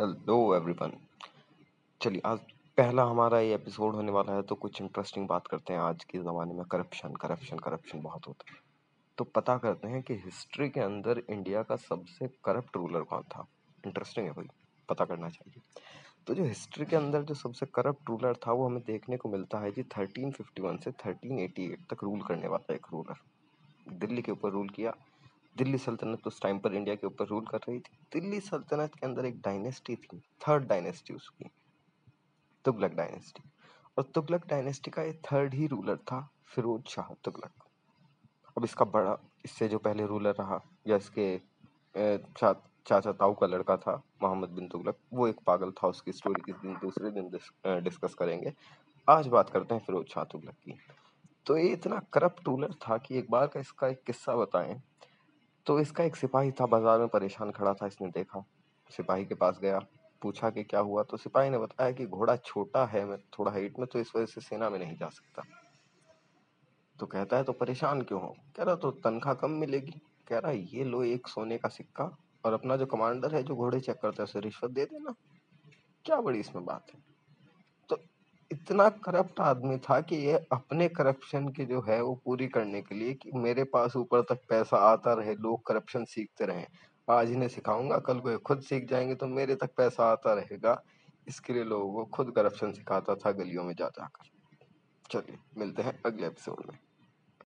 Hello everyone चलिए, आज पहला हमारा ये एपिसोड होने वाला है तो कुछ इंटरेस्टिंग बात करते हैं आज के ज़माने में। करप्शन करप्शन करप्शन बहुत होता है। तो पता करते हैं कि हिस्ट्री के अंदर इंडिया का सबसे करप्ट रूलर कौन था? इंटरेस्टिंग है भाई, पता करना चाहिए। तो जो हिस्ट्री के अंदर जो सबसे करप्ट रूलर था, वो हमें देखने को मिलता है जी 1351 से 1388 तक रूल करने वाला एक रूलर दिल्ली के ऊपर रूल किया दिल्ली सल्तनत उस टाइम पर इंडिया के ऊपर रूल कर रही थी। दिल्ली सल्तनत के अंदर एक डायनेस्टी थी थर्ड डायनेस्टी उसकी तुगलक डायनेस्टी और तुगलक डायनेस्टी का ये थर्ड ही रूलर था फिरोज शाह तुगलक। अब इसका बड़ा इससे जो पहले रूलर रहा या इसके चा, चाचा ताऊ का लड़का था मोहम्मद बिन तुगलक वो एक पागल था उसकी स्टोरी किस दिन दूसरे दिन डिस्कस करेंगे। आज बात करते हैं फिरोज शाह तुगलक की। तो ये इतना करप्ट रूलर था कि एक बार का इसका एक किस्सा बताएँ तो इसका एक सिपाही था, बाज़ार में परेशान खड़ा था, इसने देखा। सिपाही के पास गया, पूछा कि क्या हुआ? तो सिपाही ने बताया कि घोड़ा छोटा है, मैं थोड़ा हाइट में तो इस वजह से सेना में नहीं जा सकता। तो कहता है तो परेशान क्यों हो? कह रहा तो तनख्वाह कम मिलेगी। कह रहा, ये लो एक सोने का सिक्का और अपना जो कमांडर है, जो घोड़े चेक करता है, उसे रिश्वत दे देना। क्या बड़ी इसमें बात है। इतना करप्ट आदमी था कि ये अपने करप्शन की जो है वो पूरी करने के लिए कि मेरे पास ऊपर तक पैसा आता रहे, लोग करप्शन सीखते रहें। आज इन्हें सिखाऊँगा, कल को ये खुद सीख जाएँगे तो मेरे तक पैसा आता रहेगा। इसके लिए लोगों को खुद करप्शन सिखाता था गलियों में जा जाकर चलिए, मिलते हैं अगले एपिसोड में।